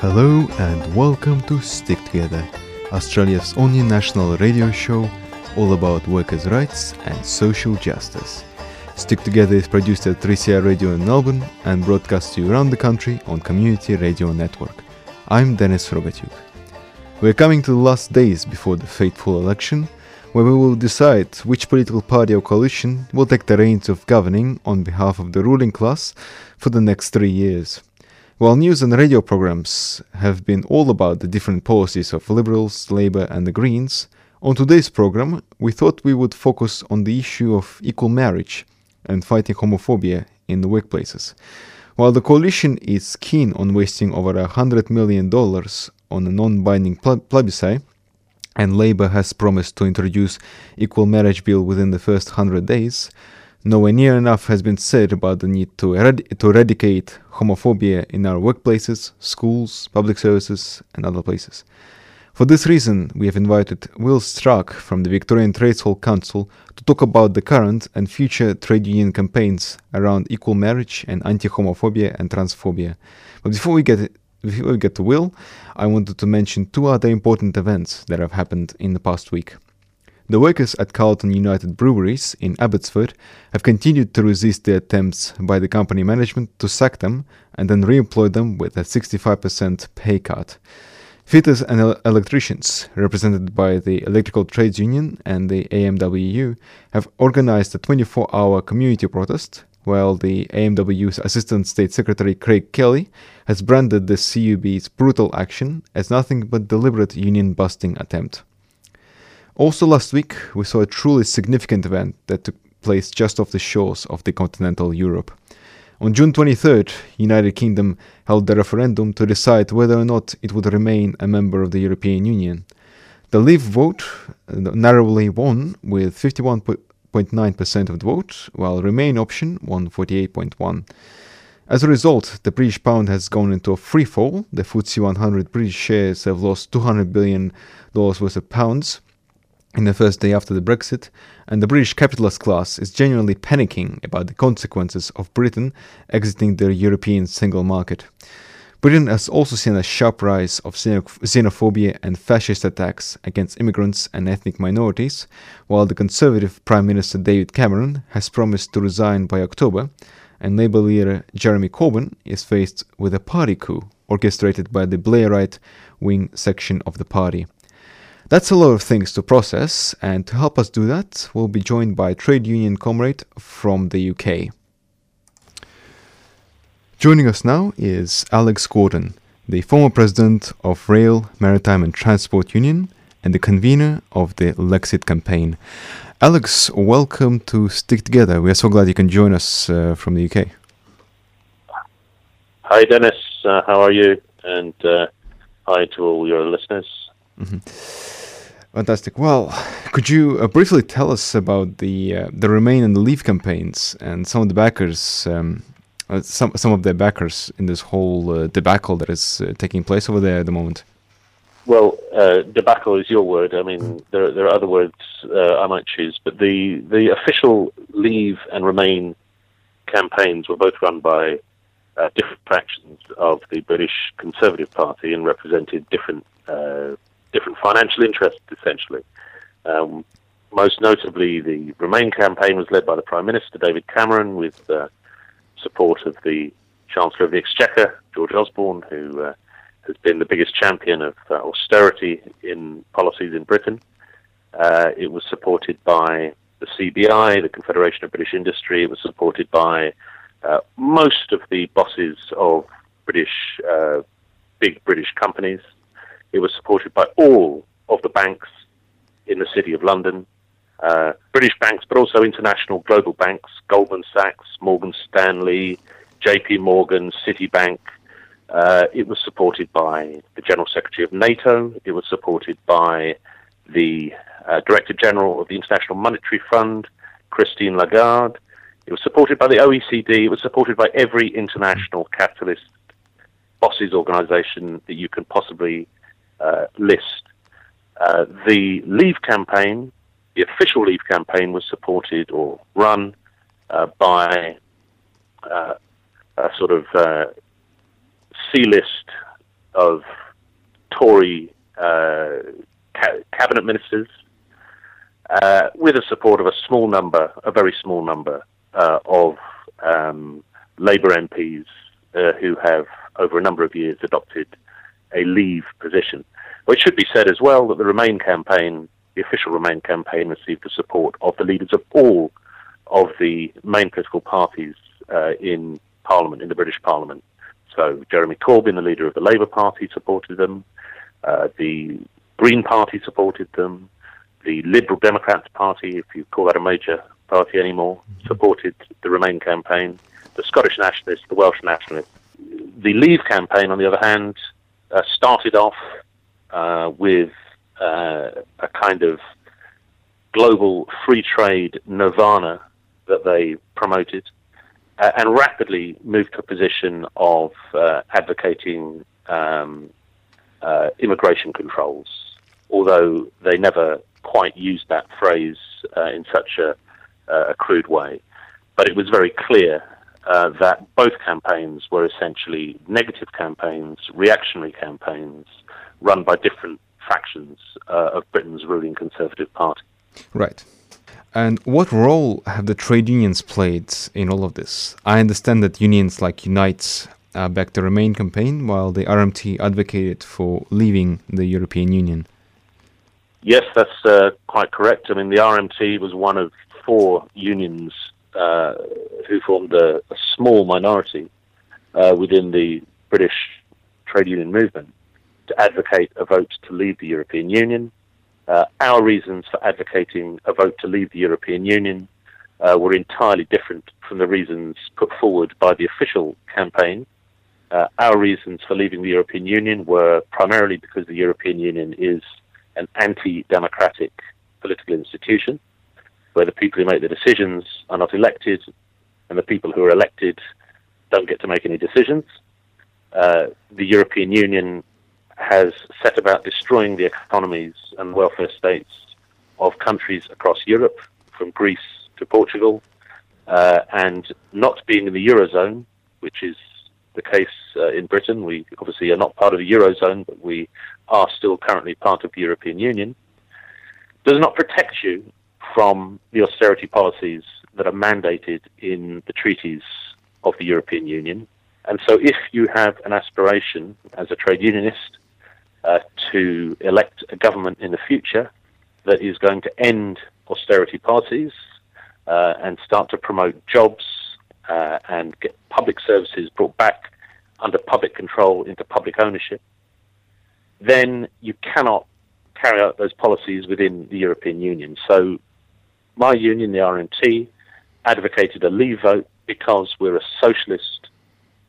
Hello and welcome to Stick Together, Australia's only national radio show all about workers' rights and social justice. Stick Together is produced at 3CR Radio in Melbourne and broadcast to you around the country on Community Radio Network. I'm Dennis Rogatyuk. We're coming to the last days before the fateful election, where we will decide which political party or coalition will take the reins of governing on behalf of the ruling class for the next three years. While news and radio programs have been all about the different policies of Liberals, Labour, and the Greens, on today's program we thought we would focus on the issue of equal marriage and fighting homophobia in the workplaces. While the coalition is keen on wasting over $100 million on a non binding plebiscite, and Labour has promised to introduce equal marriage bill within the first 100 days, nowhere near enough has been said about the need to, erad- to eradicate homophobia in our workplaces, schools, public services, and other places. For this reason, we have invited Will Stracke from the Victorian Trades Hall Council to talk about the current and future trade union campaigns around equal marriage and anti-homophobia and transphobia. But before we get before we get to Will, I wanted to mention two other important events that have happened in the past week. The workers at Carlton United Breweries in Abbotsford have continued to resist the attempts by the company management to sack them and then re-employ them with a 65% pay cut. Fitters and el- electricians, represented by the Electrical Trades Union and the AMWU, have organized a 24 hour community protest, while the AMWU's Assistant State Secretary Craig Kelly has branded the CUB's brutal action as nothing but deliberate union busting attempt. Also, last week, we saw a truly significant event that took place just off the shores of the continental Europe. On June 23rd, United Kingdom held a referendum to decide whether or not it would remain a member of the European Union. The Leave vote uh, narrowly won with 51.9% of the vote, while Remain option won 48.1. As a result, the British pound has gone into a free fall. The FTSE 100 British shares have lost 200 billion dollars worth of pounds in the first day after the Brexit, and the British capitalist class is genuinely panicking about the consequences of Britain exiting the European single market. Britain has also seen a sharp rise of xenophobia and fascist attacks against immigrants and ethnic minorities, while the Conservative Prime Minister David Cameron has promised to resign by October, and Labour leader Jeremy Corbyn is faced with a party coup orchestrated by the Blairite wing section of the party. That's a lot of things to process, and to help us do that, we'll be joined by trade union comrade from the UK. Joining us now is Alex Gordon, the former president of Rail, Maritime and Transport Union and the convener of the Lexit campaign. Alex, welcome to Stick Together. We are so glad you can join us uh, from the UK. Hi, Dennis. Uh, how are you? And uh, hi to all your listeners. Mm-hmm. Fantastic. Well, could you uh, briefly tell us about the uh, the Remain and the Leave campaigns and some of the backers, um, uh, some some of the backers in this whole uh, debacle that is uh, taking place over there at the moment? Well, uh, debacle is your word. I mean, there there are other words I might choose, but the the official Leave and Remain campaigns were both run by different factions of the British Conservative Party and represented different different financial interests, essentially. Um, most notably, the Remain campaign was led by the Prime Minister, David Cameron, with uh, support of the Chancellor of the Exchequer, George Osborne, who uh, has been the biggest champion of uh, austerity in policies in Britain. Uh, it was supported by the CBI, the Confederation of British Industry. It was supported by uh, most of the bosses of British, uh, big British companies. It was supported by all of the banks in the City of London, uh, British banks, but also international global banks, Goldman Sachs, Morgan Stanley, JP Morgan, Citibank. Uh, it was supported by the General Secretary of NATO. It was supported by the uh, Director General of the International Monetary Fund, Christine Lagarde. It was supported by the OECD. It was supported by every international capitalist bosses organization that you can possibly uh, list. Uh, the Leave campaign, the official Leave campaign, was supported or run uh, by uh, a sort of uh, C-list of Tory ca- cabinet ministers, with the support of a small number, a very small number of um, Labour MPs who have, over a number of years, adopted a Leave position. Well, it should be said as well that the Remain campaign, the official Remain campaign, received the support of the leaders of all of the main political parties uh, in Parliament, in the British Parliament. So Jeremy Corbyn, the leader of the Labour Party, supported them. Uh, the Green Party supported them. The Liberal Democrats Party, if you call that a major party anymore, supported the Remain campaign. The Scottish Nationalists, the Welsh Nationalists. The Leave campaign, on the other hand, uh, started off uh, with uh, a kind of global free trade nirvana that they promoted, uh, and rapidly moved to a position of uh, advocating um, uh, immigration controls, although they never quite used that phrase in such a, a, crude way. But it was very clear uh, that both campaigns were essentially negative campaigns, reactionary campaigns, run by different factions uh, of Britain's ruling Conservative Party. Right. And what role have the trade unions played in all of this? I understand that unions like Unite uh, backed the Remain campaign, while the RMT advocated for leaving the European Union. Yes, that's uh, quite correct. I mean, the RMT was one of four unions uh, who formed a, a small minority uh, within the British trade union movement to advocate a vote to leave the European Union. Uh, our reasons for advocating a vote to leave the European Union uh, were entirely different from the reasons put forward by the official campaign. Uh, our reasons for leaving the European Union were primarily because the European Union is an anti democratic political institution where the people who make the decisions are not elected and the people who are elected don't get to make any decisions. Uh, the European Union has set about destroying the economies and welfare states of countries across Europe, from Greece to Portugal, uh, and not being in the Eurozone, which is the case uh, in Britain. We obviously are not part of the Eurozone, but we are still currently part of the European Union, does not protect you from the austerity policies that are mandated in the treaties of the European Union. And so, if you have an aspiration as a trade unionist uh, to elect a government in the future that is going to end austerity policies uh, and start to promote jobs uh, and get public services brought back under public control into public ownership, then you cannot carry out those policies within the European Union. So, my union, the RMT, advocated a leave vote because we're a socialist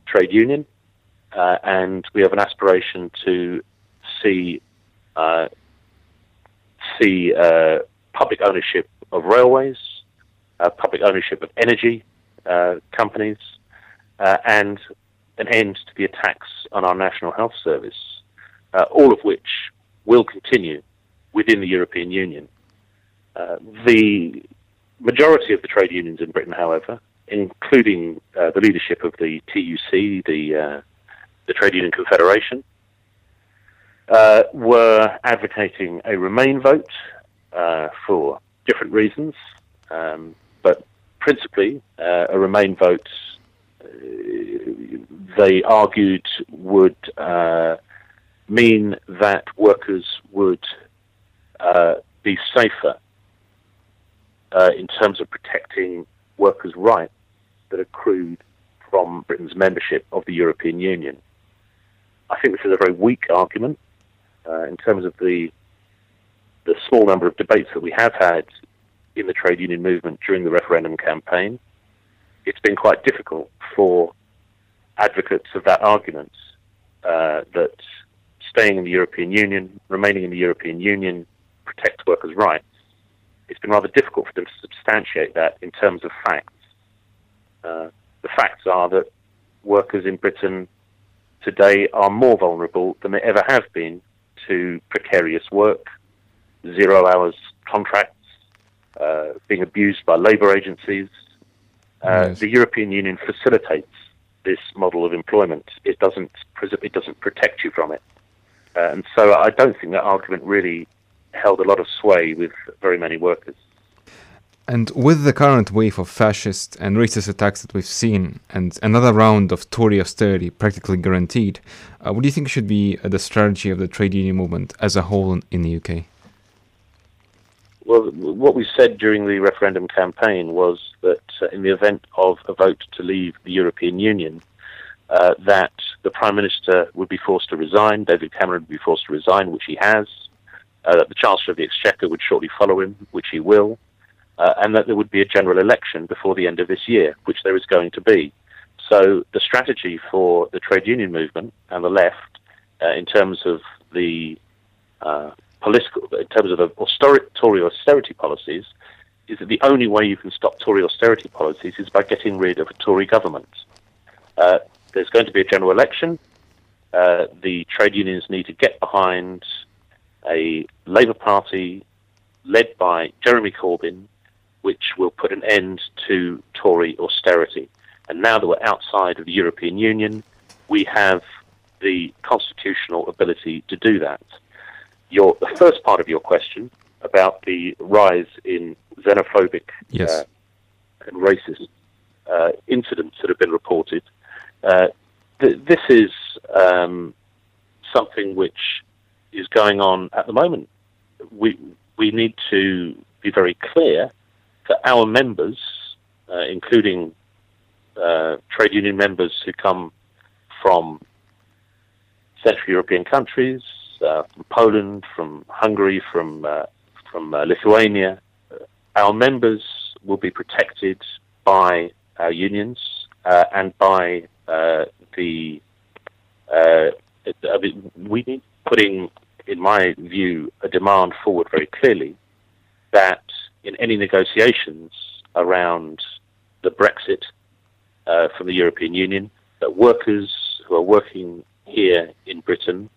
trade union uh, and we have an aspiration to see uh, see uh, public ownership of railways, uh, public ownership of energy uh, companies, uh, and an end to the attacks on our National Health Service, all of which will continue within the European Union. The majority of the trade unions in Britain, however, including the leadership of the TUC, the the Trade Union Confederation, uh, were advocating a Remain vote uh, for different reasons, um, but principally uh, a Remain vote. Uh, they argued would uh, mean that workers would uh, be safer in terms of protecting workers' rights that accrued from Britain's membership of the European Union. I think this is a very weak argument uh, in terms of the the small number of debates that we have had in the trade union movement during the referendum campaign, it's been quite difficult for advocates of that argument uh, that staying in the European Union, remaining in the European Union, protects workers' rights. It's been rather difficult for them to substantiate that in terms of facts. Uh, the facts are that workers in Britain today are more vulnerable than they ever have been to precarious work, zero hours contracts, uh, being abused by labour agencies. Uh, yes. The European Union facilitates this model of employment, it doesn't it doesn't protect you from it. Uh, and so I don't think that argument really held a lot of sway with very many workers. And with the current wave of fascist and racist attacks that we've seen, and another round of Tory austerity practically guaranteed, uh, what do you think should be uh, the strategy of the trade union movement as a whole in the UK? Well, what we said during the referendum campaign was that uh, in the event of a vote to leave the European Union, uh, that the Prime Minister would be forced to resign, David Cameron would be forced to resign, which he has, uh, that the Chancellor of the Exchequer would shortly follow him, which he will, uh, and that there would be a general election before the end of this year, which there is going to be. So the strategy for the trade union movement and the left, uh, in terms of the uh, political, in terms of the Tory austerity policies, is that the only way you can stop Tory austerity policies is by getting rid of a Tory government. Uh, there's going to be a general election. Uh, the trade unions need to get behind a Labour Party led by Jeremy Corbyn, which will put an end to Tory austerity. And now that we're outside of the European Union, we have the constitutional ability to do that. Your, the first part of your question about the rise in xenophobic yes. uh, and racist uh, incidents that have been reported, uh, th- this is um, something which is going on at the moment. We we need to be very clear that our members, uh, including uh, trade union members who come from Central European countries, uh, from Poland, from Hungary, from uh, from uh, Lithuania, our members will be protected by our unions and by the. We need putting in my view, a demand forward very clearly that in any negotiations around the Brexit uh, from the European Union, that workers who are working here in Britain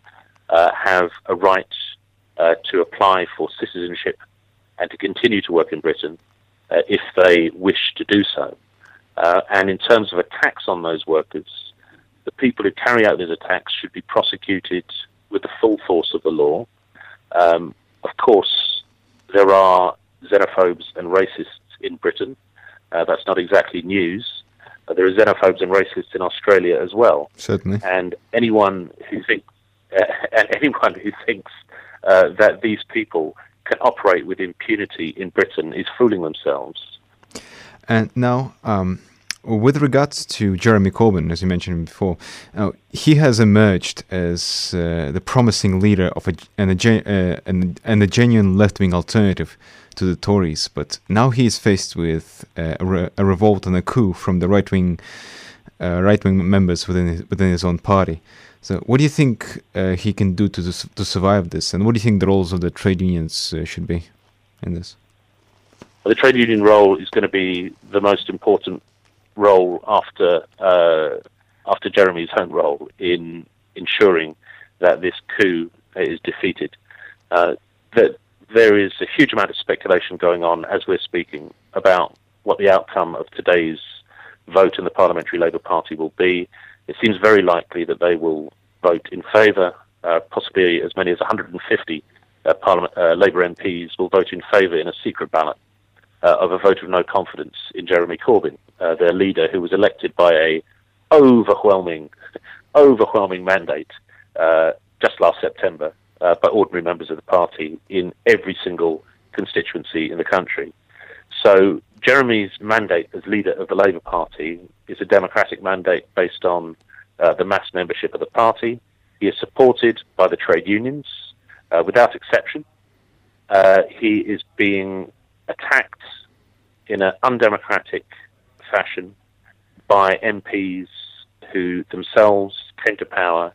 uh, have a right uh, to apply for citizenship and to continue to work in Britain uh, if they wish to do so. Uh, and in terms of attacks on those workers, the people who carry out these attacks should be prosecuted with the full force of the law. Um, of course, there are xenophobes and racists in Britain. Uh, that's not exactly news. Uh, there are xenophobes and racists in Australia as well. Certainly. And anyone who thinks uh, and anyone who thinks uh, that these people can operate with impunity in Britain is fooling themselves. And now, um, with regards to Jeremy Corbyn, as you mentioned before, uh, he has emerged as uh, the promising leader of a and a, uh, and, and a genuine left-wing alternative to the Tories. But now he is faced with uh, a, re- a, revolt and a coup from the right-wing uh, right-wing members within his, within his own party. So, what do you think uh, he can do to to survive this? And what do you think the roles of the trade unions should be in this? the trade union role is going to be the most important role after uh, after Jeremy's home role in ensuring that this coup is defeated. Uh, that there is a huge amount of speculation going on as we're speaking about what the outcome of today's vote in the Parliamentary Labour Party will be. It seems very likely that they will vote in favour. Uh, possibly as many as 150 uh, Parliament, uh, Labour MPs will vote in favour in a secret ballot uh, of a vote of no confidence in Jeremy Corbyn, uh, their leader, who was elected by a overwhelming, overwhelming mandate uh, just last September uh, by ordinary members of the party in every single constituency in the country. So Jeremy's mandate as leader of the Labour Party is a democratic mandate based on uh, the mass membership of the party. He is supported by the trade unions uh, without exception. he is being attacked in an undemocratic fashion by MPs who themselves came to power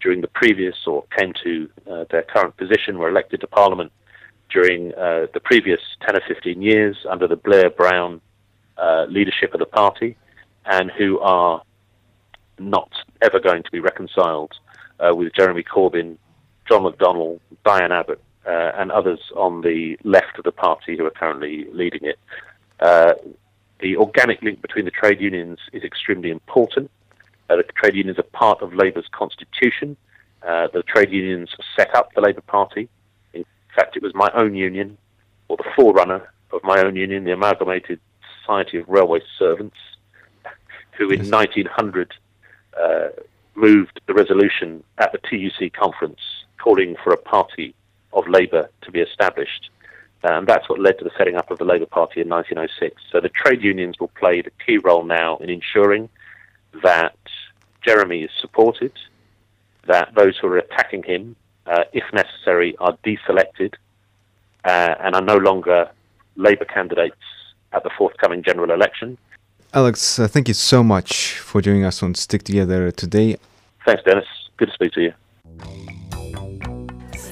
during the previous or came to uh, their current position, were elected to Parliament during uh, the previous 10 or 15 years under the Blair Brown uh, leadership of the party, and who are not ever going to be reconciled uh, with Jeremy Corbyn, John McDonnell, Diane Abbott, uh, and others on the left of the party who are currently leading it. Uh, the organic link between the trade unions is extremely important. Uh, the trade unions are part of Labour's constitution. Uh, the trade unions set up the Labour Party. In fact, it was my own union, or the forerunner of my own union, the Amalgamated Society of Railway Servants, who in yes. 1900 uh, moved the resolution at the TUC conference calling for a party of Labour to be established. And that's what led to the setting up of the Labour Party in 1906. So the trade unions will play the key role now in ensuring that Jeremy is supported, that those who are attacking him, uh, if necessary, are deselected uh, and are no longer Labour candidates at the forthcoming general election. Alex, uh, thank you so much for joining us on Stick Together today. Thanks, Dennis. Good to speak to you.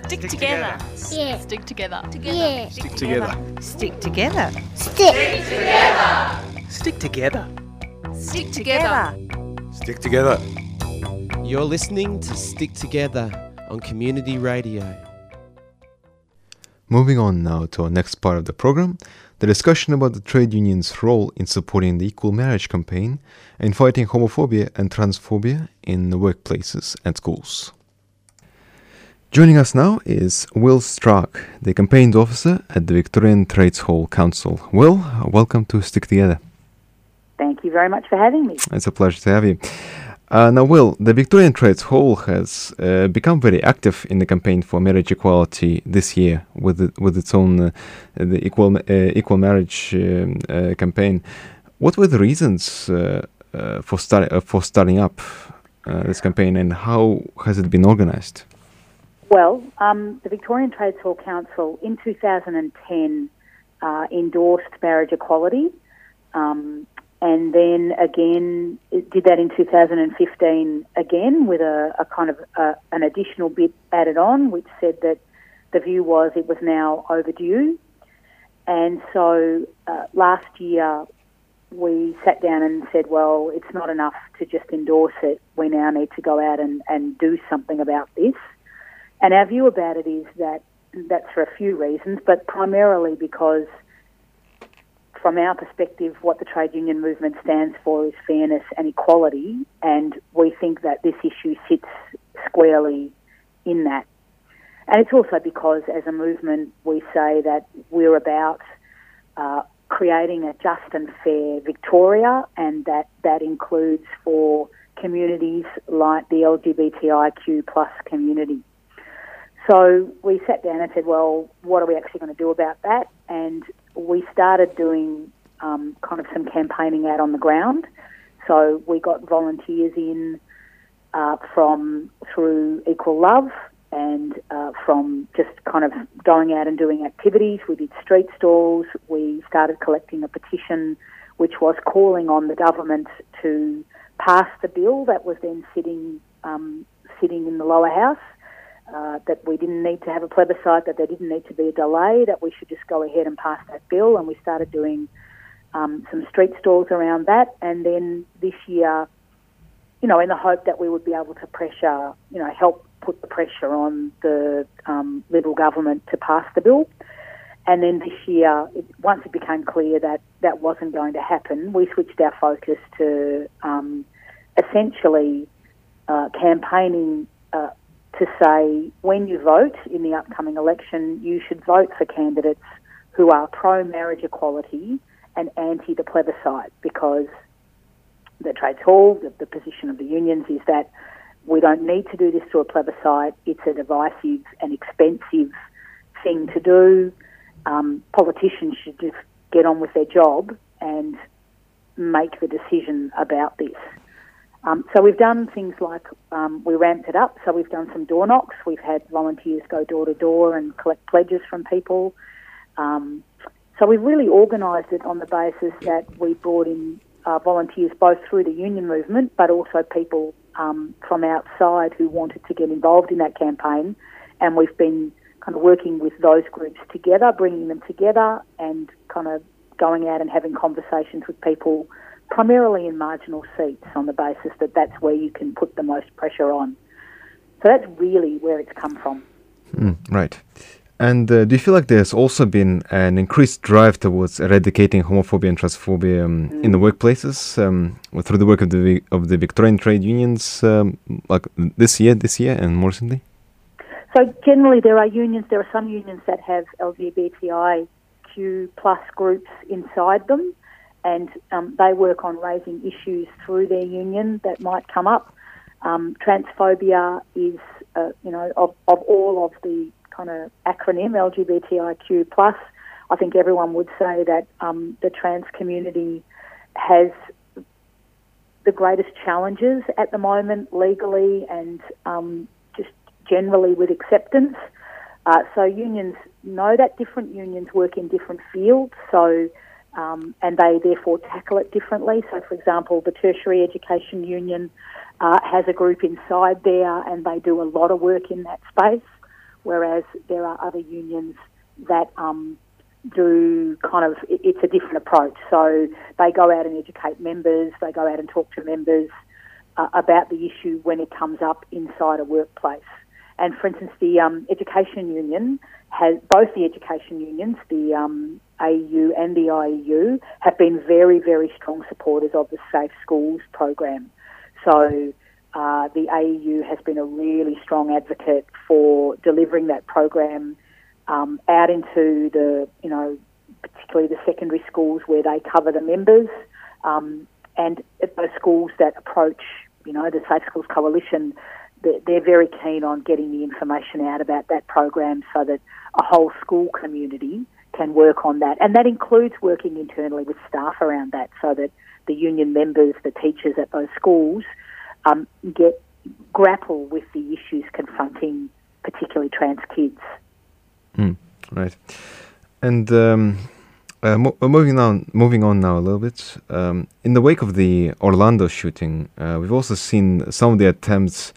Stick together. Yeah. Stick together. Yeah. Stick together. Stick together. Stick. Together. Stick together. Stick together. Stick together. You're listening to Stick Together on Community Radio. Moving on now to our next part of the program the discussion about the trade union's role in supporting the equal marriage campaign and fighting homophobia and transphobia in the workplaces and schools. Joining us now is Will Stracke, the campaign officer at the Victorian Trades Hall Council. Will, welcome to Stick Together. Thank you very much for having me. It's a pleasure to have you. Uh, now, Will, the Victorian Trades Hall has uh, become very active in the campaign for marriage equality this year with the, with its own uh, the equal uh, equal marriage um, uh, campaign. What were the reasons uh, for start, for starting up this campaign, and how has it been organised? Well, um, the Victorian Trades Hall Council in 2010 endorsed marriage equality. Um, and then again it did that in 2015 again with a, a kind of a, an additional bit added on, which said that the view was it was now overdue. And so uh, last year we sat down and said, well, it's not enough to just endorse it. We now need to go out and, and do something about this. And our view about it is that that's for a few reasons, but primarily because from our perspective, what the trade union movement stands for is fairness and equality, and we think that this issue sits squarely in that. And it's also because, as a movement, we say that we're about uh, creating a just and fair Victoria, and that that includes for communities like the LGBTIQ plus community. So we sat down and said, well, what are we actually going to do about that? And we started doing um, kind of some campaigning out on the ground. So we got volunteers in uh, from through Equal Love and uh, from just kind of going out and doing activities. We did street stalls. We started collecting a petition which was calling on the government to pass the bill that was then sitting um, sitting in the lower house uh, that we didn't need to have a plebiscite, that there didn't need to be a delay, that we should just go ahead and pass that bill. And we started doing um, some street stalls around that. And then this year, you know, in the hope that we would be able to pressure, you know, help put the pressure on the um, Liberal government to pass the bill. And then this year, it, once it became clear that that wasn't going to happen, we switched our focus to um, essentially uh, campaigning uh, to say when you vote in the upcoming election, you should vote for candidates who are pro marriage equality and anti the plebiscite because the trades hall, the, the position of the unions is that we don't need to do this through a plebiscite. It's a divisive and expensive thing to do. Um, politicians should just get on with their job and make the decision about this. Um, so we've done things like um, we ramped it up. So we've done some door knocks. We've had volunteers go door to door and collect pledges from people. Um, so we've really organised it on the basis that we brought in uh, volunteers both through the union movement, but also people um, from outside who wanted to get involved in that campaign. And we've been kind of working with those groups together, bringing them together, and kind of going out and having conversations with people primarily in marginal seats on the basis that that's where you can put the most pressure on. So that's really where it's come from. Mm, right. And uh, do you feel like there's also been an increased drive towards eradicating homophobia and transphobia um, in the workplaces um, through the work of the of the Victorian trade unions, um, like this year, this year, and more recently? So generally, there are unions. There are some unions that have LGBTIQ plus groups inside them, and um, they work on raising issues through their union that might come up. Um, transphobia is, uh, you know, of, of all of the kind of acronym LGBTIQ plus. I think everyone would say that um, the trans community has the greatest challenges at the moment legally and um, just generally with acceptance. Uh, so unions know that different unions work in different fields, so um, and they therefore tackle it differently. So, for example, the Tertiary Education Union uh, has a group inside there, and they do a lot of work in that space. Whereas there are other unions that um, do kind of, it's a different approach. So they go out and educate members, they go out and talk to members uh, about the issue when it comes up inside a workplace. And for instance, the um, education union has both the education unions, the um, AEU and the IEU, have been very, very strong supporters of the Safe Schools program. So uh, the AEU has been a really strong advocate for delivering that program um, out into the, you know, particularly the secondary schools where they cover the members, um, and those schools that approach, you know, the Safe Schools Coalition, they're very keen on getting the information out about that program so that a whole school community can work on that, and that includes working internally with staff around that, so that the union members, the teachers at those schools, um, get grapple with the issues confronting particularly trans kids. Mm, right. And um, uh, mo- uh, moving on, moving on now a little bit. Um, in the wake of the Orlando shooting, uh, we've also seen some of the attempts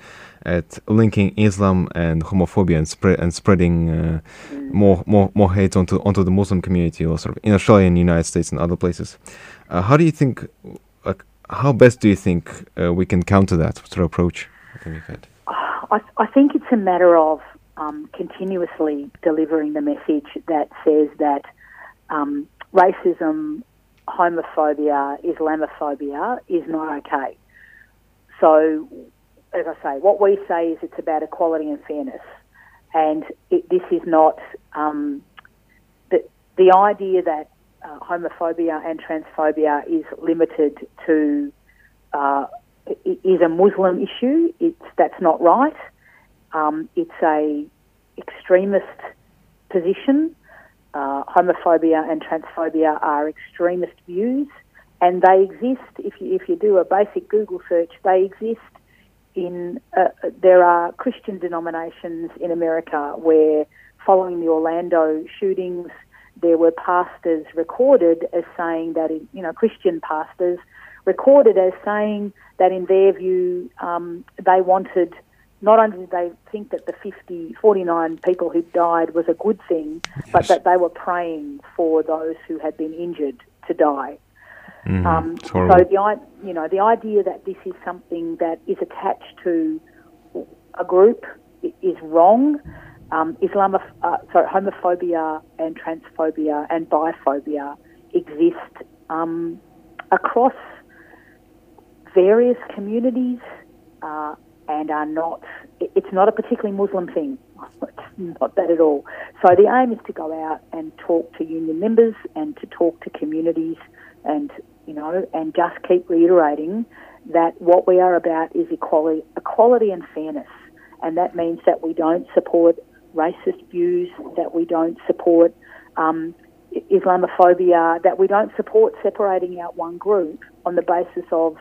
at linking Islam and homophobia and spread and spreading uh, more more more hate onto onto the Muslim community, or sort of in Australia, and the United States, and other places. Uh, how do you think? Like, how best do you think uh, we can counter that sort of approach? I, I think it's a matter of um, continuously delivering the message that says that um, racism, homophobia, Islamophobia is not okay. So, as I say, what we say is it's about equality and fairness, and it, this is not um, the the idea that uh, homophobia and transphobia is limited to uh, is a Muslim issue. It's that's not right. Um, it's a extremist position. Uh, homophobia and transphobia are extremist views, and they exist. If you if you do a basic Google search, they exist in. Uh, there are Christian denominations in America where, following the Orlando shootings, there were pastors recorded as saying that, in, you know, Christian pastors recorded as saying that in their view um, they wanted not only did they think that the 50, 49 people who died was a good thing, but that they were praying for those who had been injured to die. Mhm. Um, so the you know the idea that this is something that is attached to a group is wrong. Um, Islamoph- uh, sorry, homophobia and transphobia and biphobia exist um, across various communities uh, and are not. It's not a particularly Muslim thing. It's not that at all. So the aim is to go out and talk to union members and to talk to communities and you know and just keep reiterating that what we are about is equality, equality and fairness, and that means that we don't support racist views, that we don't support um, Islamophobia, that we don't support separating out one group on the basis of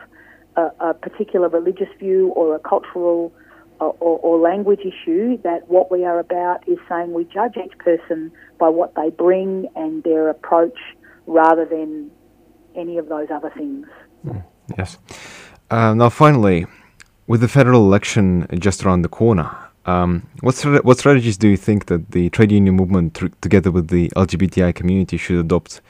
a, a particular religious view or a cultural or, or, or language issue. That what we are about is saying we judge each person by what they bring and their approach rather than any of those other things. Yes. Uh, now, finally, with the federal election just around the corner, um, what stra- what strategies do you think that the trade union movement, tr- together with the LGBTI community, should adopt,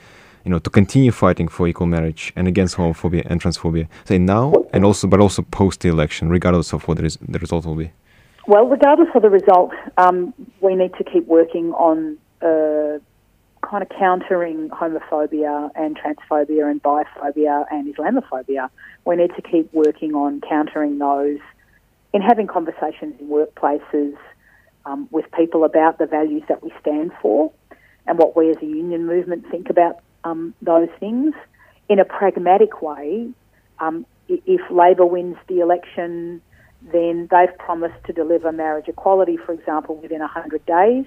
you know, to continue fighting for equal marriage and against homophobia and transphobia? Say now and also, but also post the election, regardless of what the, res- the result will be. Well, regardless of the result, um, we need to keep working on uh, kind of countering homophobia and transphobia and biphobia and Islamophobia. We need to keep working on countering those in having conversations in workplaces um, with people about the values that we stand for and what we as a union movement think about um, those things in a pragmatic way. Um, if Labor wins the election, then they've promised to deliver marriage equality, for example, within 100 days.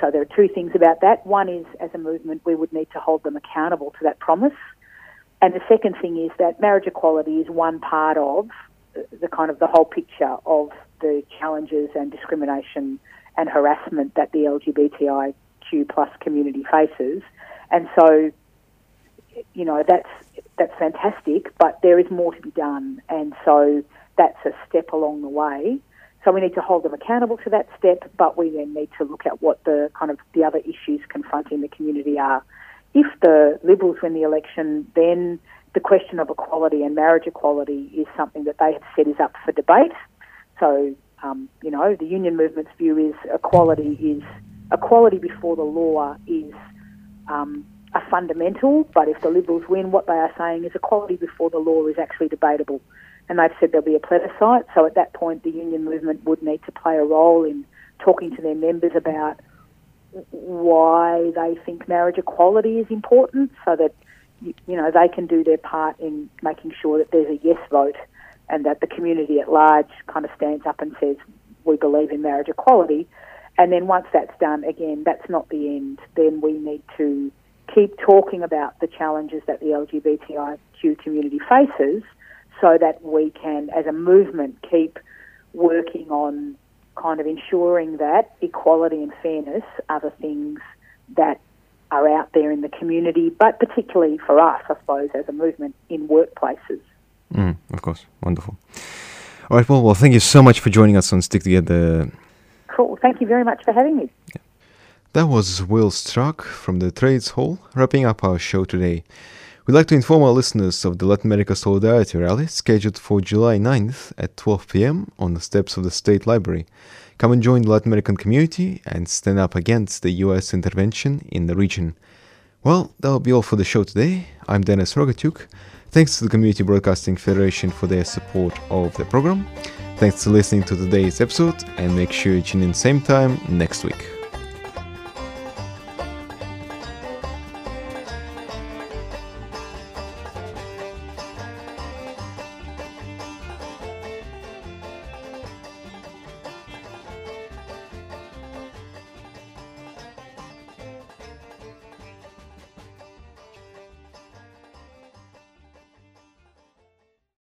So there are two things about that. One is, as a movement, we would need to hold them accountable to that promise. And the second thing is that marriage equality is one part of the kind of the whole picture of the challenges and discrimination and harassment that the LGBTIQ plus community faces. And so, you know, that's that's fantastic, but there is more to be done. And so that's a step along the way. So we need to hold them accountable to that step, but we then need to look at what the kind of the other issues confronting the community are. If the Liberals win the election, then the question of equality and marriage equality is something that they have said is up for debate. So, um, you know, the union movement's view is equality is equality before the law is um, a fundamental, but if the Liberals win, what they are saying is equality before the law is actually debatable. And they've said there'll be a plebiscite, so at that point the union movement would need to play a role in talking to their members about why they think marriage equality is important so that you know they can do their part in making sure that there's a yes vote and that the community at large kind of stands up and says we believe in marriage equality. And then once that's done again that's not the end. Then we need to keep talking about the challenges that the LGBTIQ community faces so that we can as a movement keep working on kind of ensuring that equality and fairness are the things that are out there in the community, but particularly for us, I suppose, as a movement in workplaces. Mm, of course, wonderful. All right, well, well, thank you so much for joining us on Stick Together. Cool. Thank you very much for having me. Yeah. That was Will Stracke from the Trades Hall, wrapping up our show today. We'd like to inform our listeners of the Latin America Solidarity Rally scheduled for July 9th at 12 pm on the steps of the State Library. Come and join the Latin American community and stand up against the US intervention in the region. Well, that'll be all for the show today. I'm Dennis Rogatyuk. Thanks to the Community Broadcasting Federation for their support of the program. Thanks for listening to today's episode, and make sure you tune in same time next week.